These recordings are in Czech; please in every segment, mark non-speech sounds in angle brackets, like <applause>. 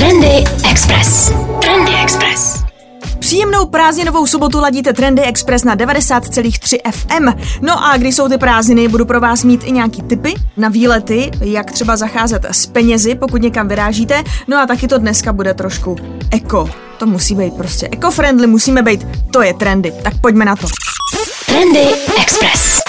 Trendy Express. Trendy Express. Příjemnou prázdninovou sobotu ladíte Trendy Express na 90,3 FM. No a když jsou ty prázdniny, budu pro vás mít i nějaký tipy na výlety, jak třeba zacházet s penězi, pokud někam vyrážíte. No a taky to dneska bude trošku eko. To musí být prostě eco-friendly, musíme být, to je trendy. Tak pojďme na to. Trendy Express.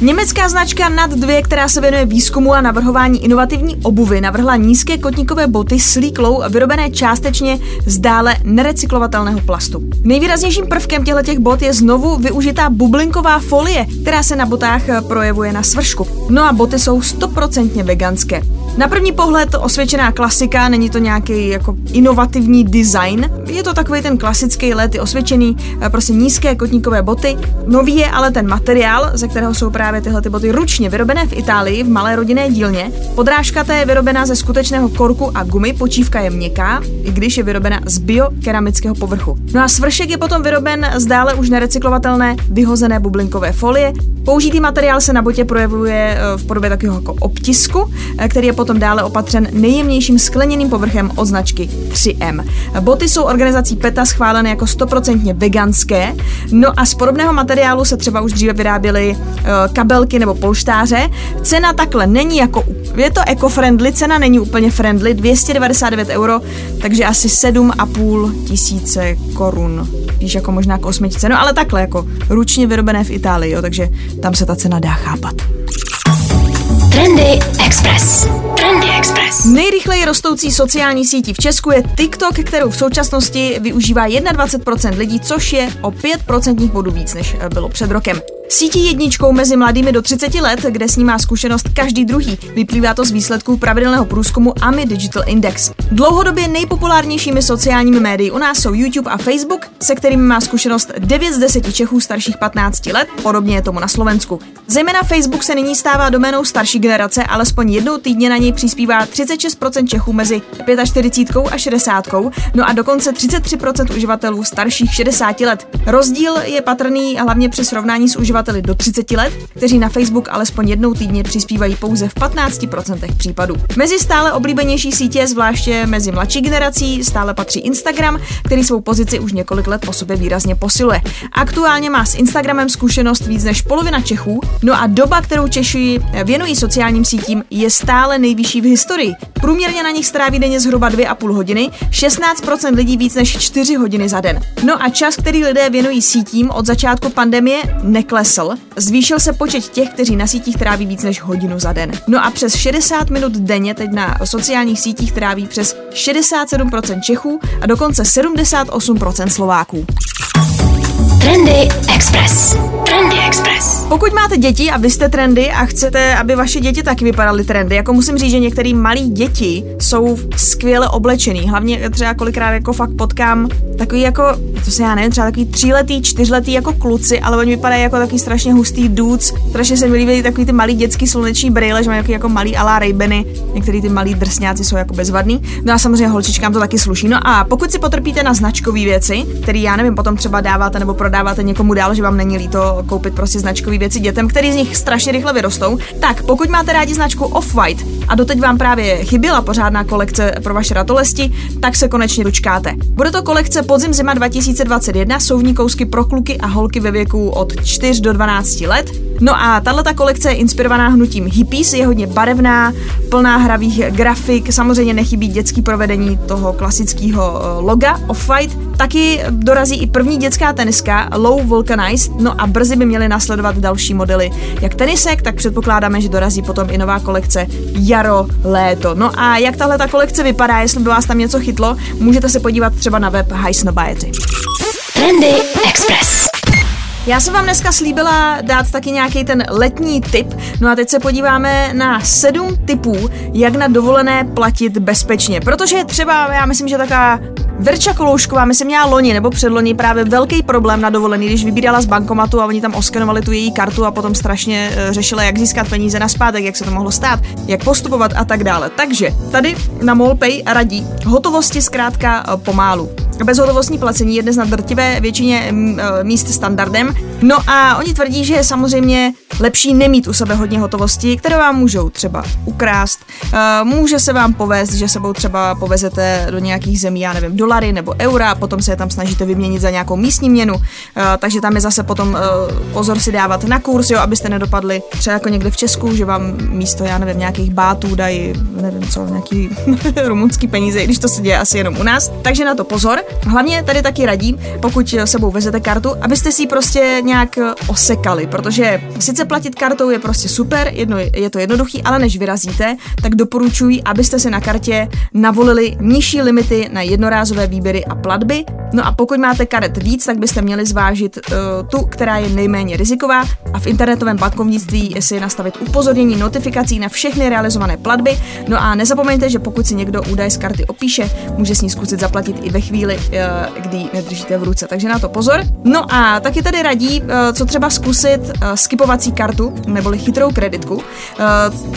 Německá značka NAD 2, která se věnuje výzkumu a navrhování inovativní obuvy, navrhla nízké kotníkové boty s líklou vyrobené částečně z dále nerecyklovatelného plastu. Nejvýraznějším prvkem těchto bot je znovu využitá bublinková folie, která se na botách projevuje na svršku. No a boty jsou stoprocentně veganské. Na první pohled osvědčená klasika, není to nějaký jako inovativní design, je to takový ten klasický let, osvědčený, prostě nízké kotníkové boty. Nový je ale ten materiál, ze kterého jsou právě právě tyhle ty boty ručně vyrobené v Itálii v malé rodinné dílně. Podrážka té je vyrobená ze skutečného korku a gumy, počívka je měkká, i když je vyrobena z biokeramického povrchu. No a svršek je potom vyroben z dále už nerecyklovatelné vyhozené bublinkové folie. Použitý materiál se na botě projevuje eh, v podobě takového jako obtisku, eh, který je potom dále opatřen nejjemnějším skleněným povrchem od značky 3M. Boty jsou organizací PETA schválené jako 100% veganské, no a z podobného materiálu se třeba už dříve vyráběly eh, kabelky nebo polštáře. Cena takhle není jako, je to eco-friendly, cena není úplně friendly, 299 euro, takže asi 7,5 tisíce korun. Víš, jako možná k osmičce, no ale takhle, jako ručně vyrobené v Itálii, jo, takže tam se ta cena dá chápat. Trendy Express. Trendy Express. Nejrychleji rostoucí sociální sítí v Česku je TikTok, kterou v současnosti využívá 21% lidí, což je o 5% bodů víc, než bylo před rokem. Sítí jedničkou mezi mladými do 30 let, kde s ní má zkušenost každý druhý. Vyplývá to z výsledků pravidelného průzkumu AMI Digital Index. Dlouhodobě nejpopulárnějšími sociálními médii u nás jsou YouTube a Facebook, se kterými má zkušenost 9 z 10 Čechů starších 15 let, podobně je tomu na Slovensku. Zejména Facebook se nyní stává doménou starší generace, alespoň jednou týdně na něj přispívá 36% Čechů mezi 45 a 60, no a dokonce 33% uživatelů starších 60 let. Rozdíl je patrný hlavně při srovnání s uživateli uživateli do 30 let, kteří na Facebook alespoň jednou týdně přispívají pouze v 15% případů. Mezi stále oblíbenější sítě, zvláště mezi mladší generací, stále patří Instagram, který svou pozici už několik let po sobě výrazně posiluje. Aktuálně má s Instagramem zkušenost víc než polovina Čechů, no a doba, kterou Češi věnují sociálním sítím, je stále nejvyšší v historii. Průměrně na nich stráví denně zhruba 2,5 hodiny, 16% lidí víc než 4 hodiny za den. No a čas, který lidé věnují sítím od začátku pandemie, neklesá klesl, zvýšil se počet těch, kteří na sítích tráví víc než hodinu za den. No a přes 60 minut denně teď na sociálních sítích tráví přes 67% Čechů a dokonce 78% Slováků. Trendy Express. Trendy Express. Pokud máte děti a vy jste trendy a chcete, aby vaše děti taky vypadaly trendy, jako musím říct, že některé malé děti jsou skvěle oblečený. Hlavně třeba kolikrát jako fakt potkám takový jako, to se já nevím, třeba takový tříletý, čtyřletý jako kluci, ale oni vypadají jako takový strašně hustý dudes. Strašně se mi líbí takový ty malý dětský sluneční brýle, že mají jako, jako malý alá Raybeny. Některý ty malí drsňáci jsou jako bezvadný. No a samozřejmě holčičkám to taky sluší. No a pokud si potrpíte na značkové věci, které já nevím, potom třeba dáváte nebo prodáváte někomu dál, že vám není líto koupit prostě značkové věci dětem, který z nich strašně rychle vyrostou, tak pokud máte rádi značku Off-White a doteď vám právě chyběla pořádná kolekce pro vaše ratolesti, tak se konečně dočkáte. Bude to kolekce Podzim zima 2021, souvní kousky pro kluky a holky ve věku od 4 do 12 let. No a tahle kolekce je inspirovaná hnutím hippies, je hodně barevná, plná hravých grafik, samozřejmě nechybí dětský provedení toho klasického eh, loga Off-White. Taky dorazí i první dětská teniska Low Vulcanized, no a brzy by měly následovat další modely jak tenisek, tak předpokládáme, že dorazí potom i nová kolekce jaro, léto. No a jak tahle ta kolekce vypadá, jestli by vás tam něco chytlo, můžete se podívat třeba na web High Snobiety. Trendy Express. Já jsem vám dneska slíbila dát taky nějaký ten letní tip, no a teď se podíváme na sedm typů, jak na dovolené platit bezpečně. Protože třeba, já myslím, že taková Verča Koloušková, se měla loni nebo předloni právě velký problém na dovolený, když vybírala z bankomatu a oni tam oskenovali tu její kartu a potom strašně uh, řešila, jak získat peníze na zpátek, jak se to mohlo stát, jak postupovat a tak dále. Takže tady na MolPay radí hotovosti zkrátka uh, pomálu. Bezhotovostní placení je dnes na drtivé většině míst standardem. No a oni tvrdí, že je samozřejmě lepší nemít u sebe hodně hotovosti, které vám můžou třeba ukrást. Může se vám povést, že sebou třeba povezete do nějakých zemí, já nevím, dolary nebo eura, a potom se je tam snažíte vyměnit za nějakou místní měnu. Takže tam je zase potom pozor si dávat na kurz, jo, abyste nedopadli třeba jako někde v Česku, že vám místo, já nevím, nějakých bátů dají, nevím co, nějaký <laughs> rumunský peníze, když to se děje asi jenom u nás. Takže na to pozor. Hlavně tady taky radím, pokud sebou vezete kartu, abyste si ji prostě nějak osekali, protože sice platit kartou je prostě super, jedno, je to jednoduchý, ale než vyrazíte, tak doporučuji, abyste se na kartě navolili nižší limity na jednorázové výběry a platby. No a pokud máte karet víc, tak byste měli zvážit uh, tu, která je nejméně riziková a v internetovém bankovnictví si nastavit upozornění notifikací na všechny realizované platby. No a nezapomeňte, že pokud si někdo údaj z karty opíše, může s ní zkusit zaplatit i ve chvíli, Eh, kdy nedržíte v ruce. Takže na to pozor. No a taky tady radí, eh, co třeba zkusit eh, skipovací kartu, neboli chytrou kreditku,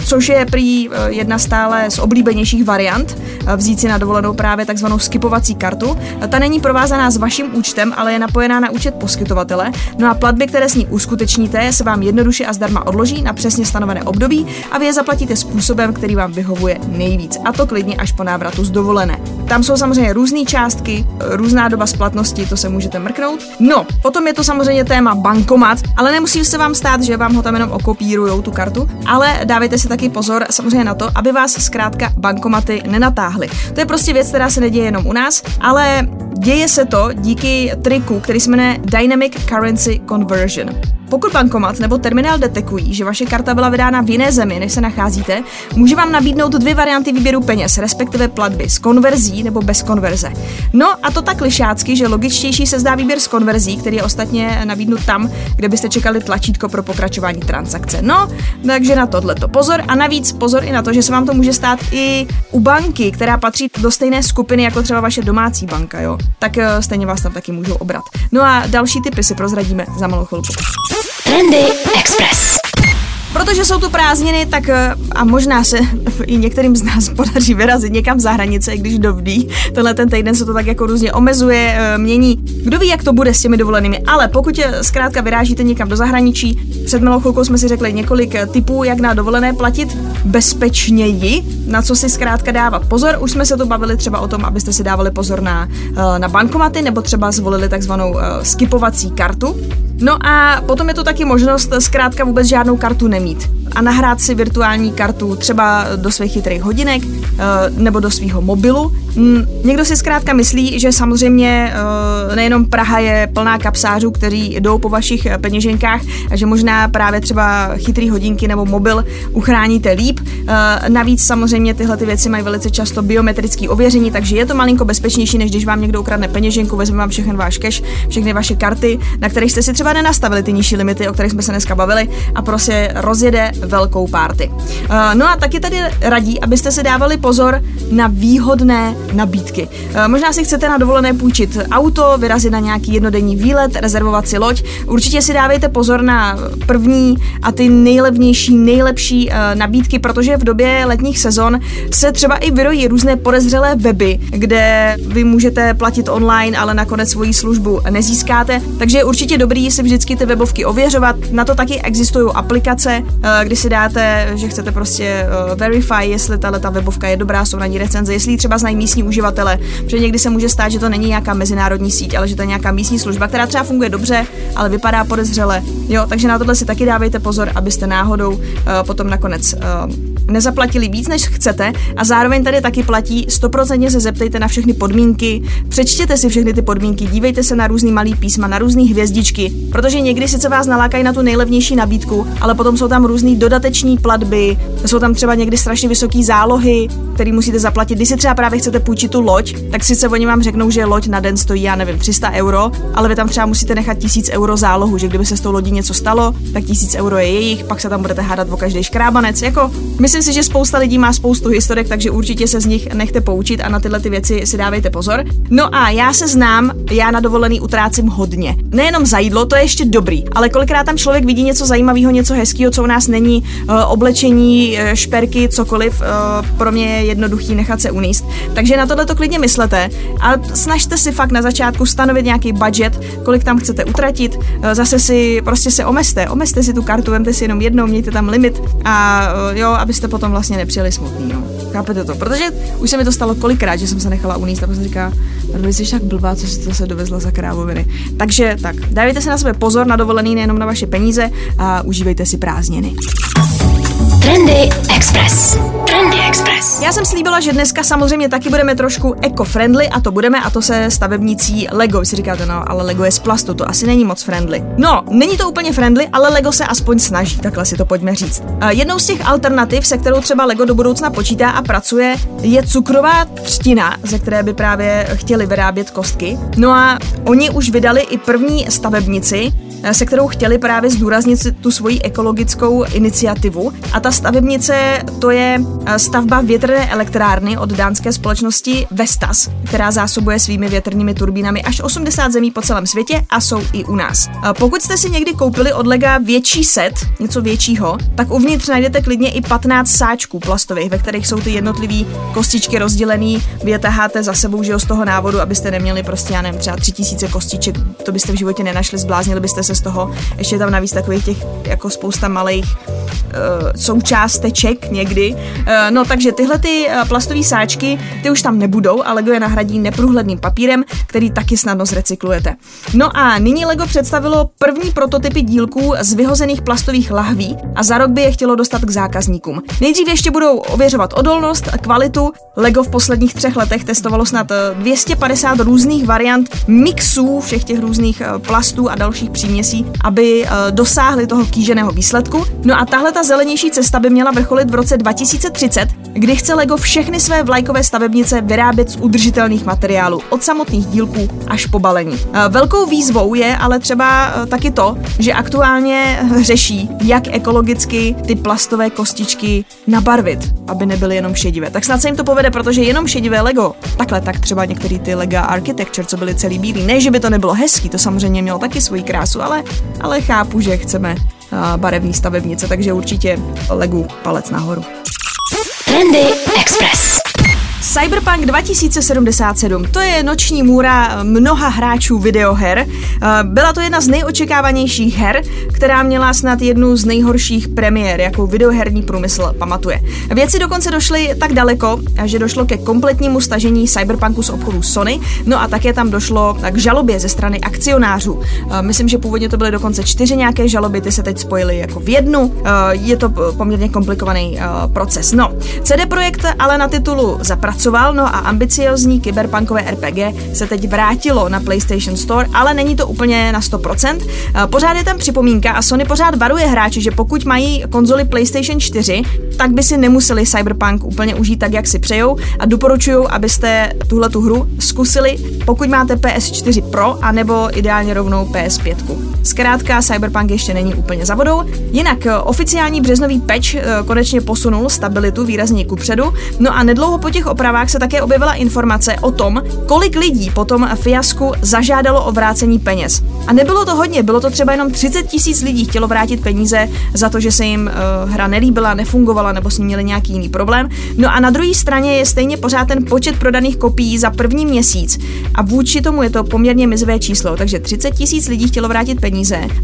což je prý jedna stále z oblíbenějších variant, vzít si na dovolenou právě takzvanou skipovací kartu. Ta není provázaná s vaším účtem, ale je napojená na účet poskytovatele. No a platby, které s ní uskutečníte, se vám jednoduše a zdarma odloží na přesně stanovené období a vy je zaplatíte způsobem, který vám vyhovuje nejvíc. A to klidně až po návratu z dovolené. Tam jsou samozřejmě různé částky, různá doba splatnosti, to se můžete mrknout. No, potom je to samozřejmě téma bankomat, ale nemusí se vám stát, že vám ho tam jenom okopírujou tu kartu, ale dávejte si taky pozor samozřejmě na to, aby vás zkrátka bankomaty nenatáhly. To je prostě věc, která se neděje jenom u nás, ale děje se to díky triku, který se jmenuje Dynamic Currency Conversion. Pokud bankomat nebo terminál detekují, že vaše karta byla vydána v jiné zemi, než se nacházíte, může vám nabídnout dvě varianty výběru peněz, respektive platby s konverzí nebo bez konverze. No a to tak lišácky, že logičtější se zdá výběr s konverzí, který je ostatně nabídnut tam, kde byste čekali tlačítko pro pokračování transakce. No, takže na tohle to pozor a navíc pozor i na to, že se vám to může stát i u banky, která patří do stejné skupiny jako třeba vaše domácí banka, jo. Tak eh, stejně vás tam taky můžou obrat. No a další typy si prozradíme za malou chvilku. Trendy Express. Protože jsou tu prázdniny, tak eh, a možná se <laughs> i některým z nás <laughs> podaří vyrazit někam za hranice, když dovdí. Tenhle ten týden se to tak jako různě omezuje, eh, mění. Kdo ví, jak to bude s těmi dovolenými, ale pokud je zkrátka vyrážíte někam do zahraničí, před malou chvilkou jsme si řekli několik eh, typů, jak na dovolené platit bezpečněji, na co si zkrátka dávat pozor. Už jsme se tu bavili třeba o tom, abyste si dávali pozor na, na bankomaty nebo třeba zvolili takzvanou skipovací kartu. No a potom je to taky možnost zkrátka vůbec žádnou kartu nemít a nahrát si virtuální kartu třeba do svých chytrých hodinek eh, nebo do svého mobilu. Někdo si zkrátka myslí, že samozřejmě eh, nejenom Praha je plná kapsářů, kteří jdou po vašich peněženkách a že možná právě třeba chytrý hodinky nebo mobil uchráníte líp. Eh, navíc samozřejmě tyhle ty věci mají velice často biometrické ověření, takže je to malinko bezpečnější, než když vám někdo ukradne peněženku, vezme vám všechny váš cash, všechny vaše karty, na kterých jste si třeba nenastavili ty nižší limity, o kterých jsme se dneska bavili a prostě rozjede velkou párty. Eh, no a taky tady radí, abyste se dávali pozor na výhodné nabídky. Eh, možná si chcete na dovolené půjčit auto, vyrazit na nějaký jednodenní výlet, rezervovat si loď. Určitě si dávejte pozor na první a ty nejlevnější, nejlepší eh, nabídky, protože v době letních sezon se třeba i vyrojí různé podezřelé weby, kde vy můžete platit online, ale nakonec svoji službu nezískáte. Takže je určitě dobrý si vždycky ty webovky ověřovat. Na to taky existují aplikace, kdy si dáte, že chcete prostě uh, verify, jestli tahle ta webovka je dobrá, jsou na ní recenze, jestli ji třeba znají místní uživatele, protože někdy se může stát, že to není nějaká mezinárodní síť, ale že to je nějaká místní služba, která třeba funguje dobře, ale vypadá podezřele. Jo, takže na tohle si taky dávejte pozor, abyste náhodou uh, potom nakonec uh, nezaplatili víc, než chcete a zároveň tady taky platí, stoprocentně se zeptejte na všechny podmínky, přečtěte si všechny ty podmínky, dívejte se na různý malý písma, na různé hvězdičky, protože někdy sice vás nalákají na tu nejlevnější nabídku, ale potom jsou tam různý dodateční platby, jsou tam třeba někdy strašně vysoké zálohy, které musíte zaplatit. Když si třeba právě chcete půjčit tu loď, tak si se oni vám řeknou, že loď na den stojí, já nevím, 300 euro, ale vy tam třeba musíte nechat 1000 euro zálohu, že kdyby se s tou lodí něco stalo, tak 1000 euro je jejich, pak se tam budete hádat o každý škrábanec. Jako, myslím myslím si, že spousta lidí má spoustu historek, takže určitě se z nich nechte poučit a na tyhle ty věci si dávejte pozor. No a já se znám, já na dovolený utrácím hodně. Nejenom za jídlo, to je ještě dobrý, ale kolikrát tam člověk vidí něco zajímavého, něco hezkého, co u nás není, uh, oblečení, uh, šperky, cokoliv, uh, pro mě je jednoduchý nechat se uníst. Takže na tohle to klidně myslete a snažte si fakt na začátku stanovit nějaký budget, kolik tam chcete utratit. Zase si prostě se omeste, omeste si tu kartu, vemte si jenom jednou, mějte tam limit a jo, abyste potom vlastně nepřijeli smutný. No. Chápete to? Protože už se mi to stalo kolikrát, že jsem se nechala uníst a jsem říká, Barbi, jsi tak blbá, co si to se dovezla za krávoviny. Takže tak, dávejte se na sebe pozor na dovolený, nejenom na vaše peníze a užívejte si prázdniny. Trendy Express. Trendy Express. Já jsem slíbila, že dneska samozřejmě taky budeme trošku eco-friendly a to budeme a to se stavebnicí Lego. Vy si říkáte, no, ale Lego je z plastu, to asi není moc friendly. No, není to úplně friendly, ale Lego se aspoň snaží, takhle si to pojďme říct. Jednou z těch alternativ, se kterou třeba Lego do budoucna počítá a pracuje, je cukrová třtina, ze které by právě chtěli vyrábět kostky. No a oni už vydali i první stavebnici, se kterou chtěli právě zdůraznit tu svoji ekologickou iniciativu. A ta stavebnice to je eh, stavba větrné elektrárny od dánské společnosti Vestas, která zásobuje svými větrnými turbínami až 80 zemí po celém světě a jsou i u nás. Pokud jste si někdy koupili od Lega větší set, něco většího, tak uvnitř najdete klidně i 15 sáčků plastových, ve kterých jsou ty jednotlivé kostičky rozdělený. Vy je taháte za sebou, že jo, z toho návodu, abyste neměli prostě, já nevím, třeba 3000 kostiček, to byste v životě nenašli, zbláznili byste se z toho. Ještě je tam navíc takových těch jako spousta malých uh, součásteček někdy. Uh, no takže tyhle ty uh, plastové sáčky, ty už tam nebudou a Lego je nahradí neprůhledným papírem, který taky snadno zrecyklujete. No a nyní Lego představilo první prototypy dílků z vyhozených plastových lahví a za rok by je chtělo dostat k zákazníkům. Nejdřív ještě budou ověřovat odolnost a kvalitu. Lego v posledních třech letech testovalo snad 250 různých variant mixů všech těch různých plastů a dalších příměsí, aby dosáhli toho kýženého výsledku. No a tahle ta zelenější cesta by měla vrcholit v roce 2030, kdy chce Lego všechny své vlajkové stavebnice vyrábět z udržitelných materiálů, od samotných dílků až po balení. Eh, velkou výzvou je ale třeba eh, taky to, že aktuálně <laughs> řeší, jak ekologicky ty plastové kostičky nabarvit, aby nebyly jenom šedivé. Tak snad se jim to povede, protože jenom šedivé Lego, takhle tak třeba některý ty Lego Architecture, co byly celý bílý, ne, že by to nebylo hezký, to samozřejmě mělo taky svoji krásu, ale, ale chápu, že chceme barevné stavebnice, takže určitě legu palec nahoru. Trendy Express. Cyberpunk 2077, to je noční můra mnoha hráčů videoher. Eh, byla to jedna z nejočekávanějších her, která měla snad jednu z nejhorších premiér, jakou videoherní průmysl pamatuje. Věci dokonce došly tak daleko, že došlo ke kompletnímu stažení Cyberpunku z obchodu Sony, no a také tam došlo k žalobě ze strany akcionářů. Eh, myslím, že původně to byly dokonce čtyři nějaké žaloby, ty se teď spojily jako v jednu. Eh, je to poměrně komplikovaný proces. No, CD Projekt ale na titulu zapracoval pracoval, no a ambiciozní kyberpunkové RPG se teď vrátilo na PlayStation Store, ale není to úplně na 100%. Eh, pořád je tam připomínka a Sony pořád varuje hráče, že pokud mají konzoli PlayStation 4, tak by si nemuseli Cyberpunk úplně užít tak, jak si přejou a doporučuju, abyste tuhle tu hru zkusili, pokud máte PS4 Pro, anebo ideálně rovnou PS5. Zkrátka, Cyberpunk ještě není úplně za vodou. Jinak eh, oficiální březnový patch eh, konečně posunul stabilitu výrazně kupředu, no a nedlouho po těch zprávách se také objevila informace o tom, kolik lidí potom fiasku zažádalo o vrácení peněz. A nebylo to hodně, bylo to třeba jenom 30 tisíc lidí chtělo vrátit peníze za to, že se jim uh, hra nelíbila, nefungovala nebo s ní měli nějaký jiný problém. No a na druhé straně je stejně pořád ten počet prodaných kopií za první měsíc. A vůči tomu je to poměrně mizivé číslo, takže 30 tisíc lidí chtělo vrátit peníze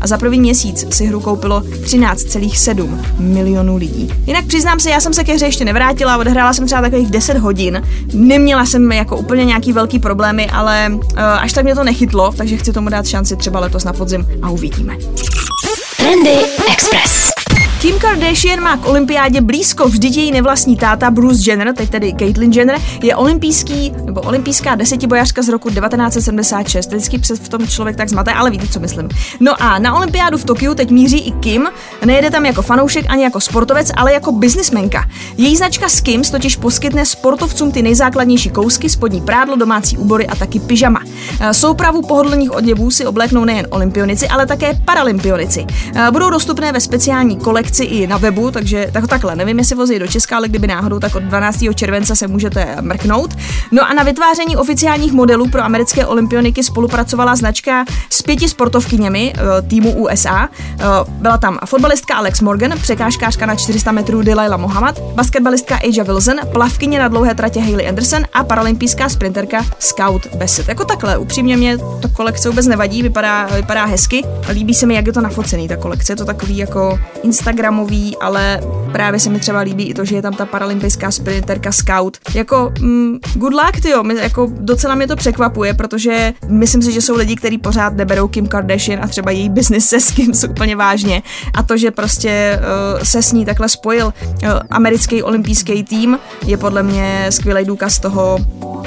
a za první měsíc si hru koupilo 13,7 milionů lidí. Jinak přiznám se, já jsem se ke hře ještě nevrátila, odehrála jsem třeba takových 10 hodin Neměla jsem jako úplně nějaký velký problémy, ale uh, až tak mě to nechytlo, takže chci tomu dát šanci třeba letos na podzim a uvidíme. Trendy Express. Kim Kardashian má k olympiádě blízko, vždyť její nevlastní táta Bruce Jenner, teď tedy Caitlyn Jenner, je olympijský nebo olympijská desetibojařka z roku 1976. Vždycky se v tom člověk tak zmate, ale víte, co myslím. No a na olympiádu v Tokiu teď míří i Kim, nejede tam jako fanoušek ani jako sportovec, ale jako biznismenka. Její značka Skims totiž poskytne sportovcům ty nejzákladnější kousky, spodní prádlo, domácí úbory a taky pyžama. E, soupravu pohodlných oděvů si obléknou nejen olympionici, ale také paralympionici. E, budou dostupné ve speciální kolekci kolekci i na webu, takže tak takhle, nevím, jestli vozí do Česka, ale kdyby náhodou, tak od 12. července se můžete mrknout. No a na vytváření oficiálních modelů pro americké olympioniky spolupracovala značka s pěti sportovkyněmi eh, týmu USA. Eh, byla tam fotbalistka Alex Morgan, překážkářka na 400 metrů Delilah Mohamed, basketbalistka Aja Wilson, plavkyně na dlouhé tratě Hayley Anderson a paralympijská sprinterka Scout Bassett. Jako takhle, upřímně mě to kolekce vůbec nevadí, vypadá, vypadá hezky. Líbí se mi, jak je to nafocený, ta kolekce. Je to takový jako Instagramový, ale právě se mi třeba líbí i to, že je tam ta paralympijská sprinterka Scout. Jako mm, good luck, tyjo, my, jako docela mě to překvapuje, protože myslím si, že jsou lidi, kteří pořád neberou Kim Kardashian a třeba její business se s Kim úplně vážně. A to, že prostě uh, se s ní takhle spojil uh, americký olympijský tým, je podle mě skvělý důkaz toho, uh,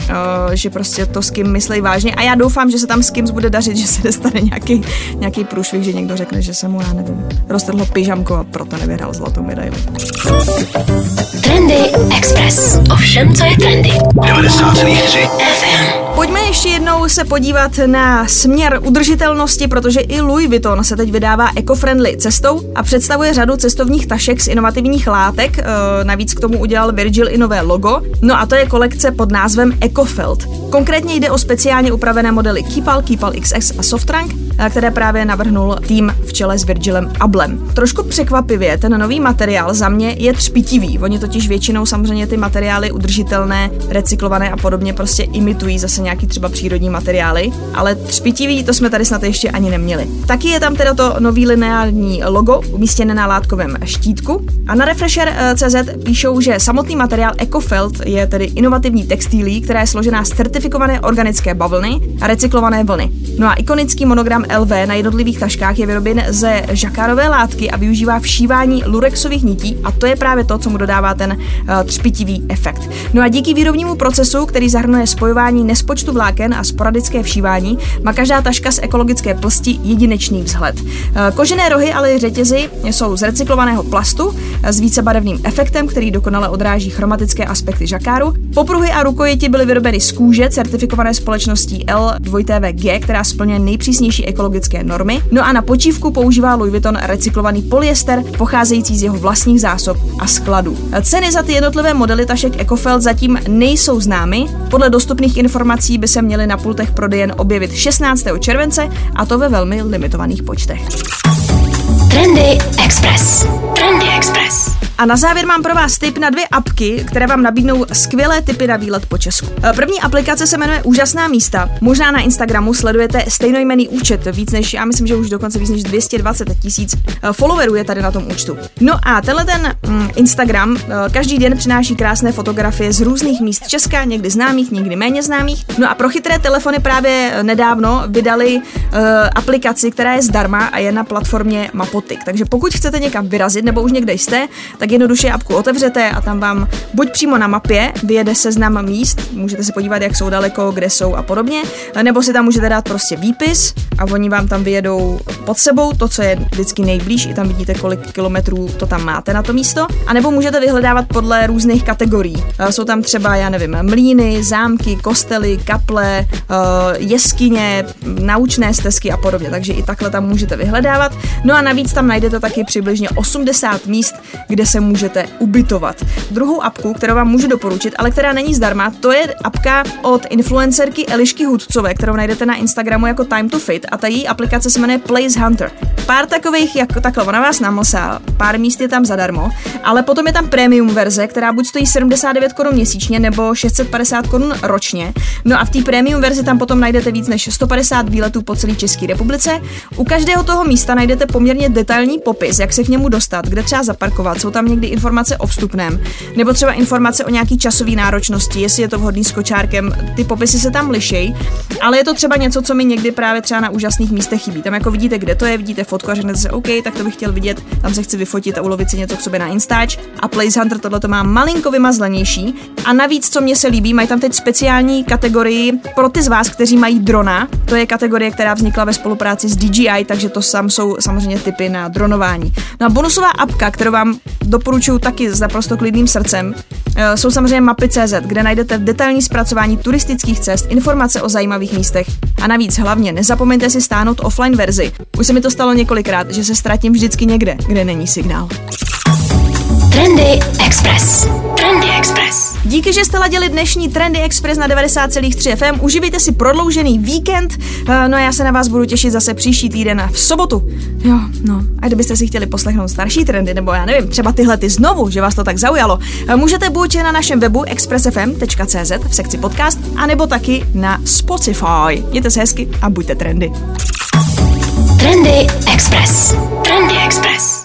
že prostě to s Kim myslí vážně. A já doufám, že se tam s Kim bude dařit, že se nestane nějaký, nějaký průšvih, že někdo řekne, že se mu, já nevím, roztrhlo pyžamko a proto nevyhrál zlatou medaili. Trendy Express. Ovšem, co je trendy. 90,3 FM. Pojďme ještě jednou se podívat na směr udržitelnosti, protože i Louis Vuitton se teď vydává eco-friendly cestou a představuje řadu cestovních tašek z inovativních látek. E, navíc k tomu udělal Virgil i nové logo. No a to je kolekce pod názvem EcoFelt. Konkrétně jde o speciálně upravené modely Keepal, Keepal XS a Softrunk, e, které právě navrhnul tým v čele s Virgilem Ablem. Trošku překvapivě, ten nový materiál za mě je třpitivý. Oni totiž většinou samozřejmě ty materiály udržitelné, recyklované a podobně prostě imitují zase nějaký třeba přírodní materiály, ale třpitivý to jsme tady snad ještě ani neměli. Taky je tam teda to nový lineární logo umístěné na látkovém štítku a na Refresher.cz píšou, že samotný materiál EcoFelt je tedy inovativní textilí, která je složená z certifikované organické bavlny a recyklované vlny. No a ikonický monogram LV na jednotlivých taškách je vyroben ze žakárové látky a využívá všívání lurexových nití a to je právě to, co mu dodává ten uh, třpitivý efekt. No a díky výrobnímu procesu, který zahrnuje spojování nespočtu vláken a sporadické všívání, má každá taška z ekologické plsti jedinečný vzhled. Uh, kožené rohy, ale i řetězy jsou z recyklovaného plastu s vícebarevným efektem, který dokonale odráží chromatické aspekty žakáru. Popruhy a rukojeti byly vyrobeny z kůže certifikované společností L2TVG, která splňuje nejpřísnější ekologické normy. No a na počívku používá Louis Vuitton recyklovaný polyester pocházející z jeho vlastních zásob a skladů. Ceny za ty jednotlivé modely tašek EcoFelt zatím nejsou známy. Podle dostupných informací by se měly na pultech prodejen objevit 16. července a to ve velmi limitovaných počtech. Trendy Express. Trendy Express. A na závěr mám pro vás tip na dvě apky, které vám nabídnou skvělé tipy na výlet po Česku. E, První aplikace se jmenuje Úžasná místa. Možná na Instagramu sledujete stejnojmený účet, víc než, já myslím, že už dokonce víc než 220 tisíc e, followerů je tady na tom účtu. No a tenhle ten mm, Instagram e, každý den přináší krásné fotografie z různých míst Česka, někdy známých, někdy méně známých. No a pro chytré telefony právě nedávno vydali aplikaci, která je zdarma a je na platformě Mapotik. Takže pokud chcete někam vyrazit nebo už někde jste, tak jednoduše apku otevřete a tam vám buď přímo na mapě vyjede seznam míst, můžete se podívat, jak jsou daleko, kde jsou a podobně, nebo si tam můžete dát prostě výpis a oni vám tam vyjedou pod sebou to, co je vždycky nejblíž, i tam vidíte, kolik kilometrů to tam máte na to místo, a nebo můžete vyhledávat podle různých kategorií. Eh, Jsou tam třeba, já nevím, mlíny, zámky, kostely, kaple, eh, jeskyně, naučné stezky a podobně, takže i takhle tam můžete vyhledávat. No a navíc tam najdete taky přibližně 80 míst, kde se můžete ubytovat. Druhou apku, kterou vám můžu doporučit, ale která není zdarma, to je apka od influencerky Elišky Hudcové, kterou najdete na Instagramu jako Time to Fit a ta její aplikace se jmenuje Place Hunter. Pár takových, jako takhle, ona vás namlsá, pár míst je tam zadarmo, ale potom je tam premium verze, která buď stojí 79 korun měsíčně nebo 650 korun ročně. No a v té premium verzi tam potom najdete víc než 150 výletů po celé České republice. U každého toho místa najdete poměrně detailní popis, jak se k němu dostat, kde třeba zaparkovat, jsou tam někdy informace o vstupném, nebo třeba informace o nějaký časové náročnosti, jestli je to vhodný s kočárkem. Ty popisy se tam liší, ale je to třeba něco, co mi někdy právě třeba na úžasných místech chybí. Tam jako vidíte, kde to je, vidíte fotku a řeknete si, OK, tak to bych chtěl vidět, tam se chci vyfotit a ulovit si něco k sobě na Instač. A Place Hunter tohle to má malinko vymazlenější. A navíc, co mě se líbí, mají tam teď speciální kategorii pro ty z vás, kteří mají drona. To je kategorie, která vznikla ve spolupráci s DJI, takže to sam jsou samozřejmě typy na dronování. No a bonusová apka, kterou vám doporučuji taky s naprosto klidným srdcem, eh, jsou samozřejmě mapy.cz, kde najdete detailní zpracování turistických cest, informace o zajímavých místech. A navíc hlavně nezapomeňte si stáhnout offline verzi. Už se mi to stalo několikrát, že se ztratím vždycky někde, kde není signál. Trendy Express. Trendy Express. Díky, že jste ladili dnešní Trendy Express na 90,3 FM. Uživejte si prodloužený víkend. Eh, No a já se na vás budu těšit zase příští týden v sobotu. Jo, no. A kdybyste si chtěli poslechnout starší trendy, nebo já nevím, třeba tyhle ty znovu, že vás to tak zaujalo, eh, můžete buď na našem webu expressfm.cz v sekci podcast, anebo taky na Spotify. Mějte se hezky a buďte trendy. Trendy Express. Trendy Express.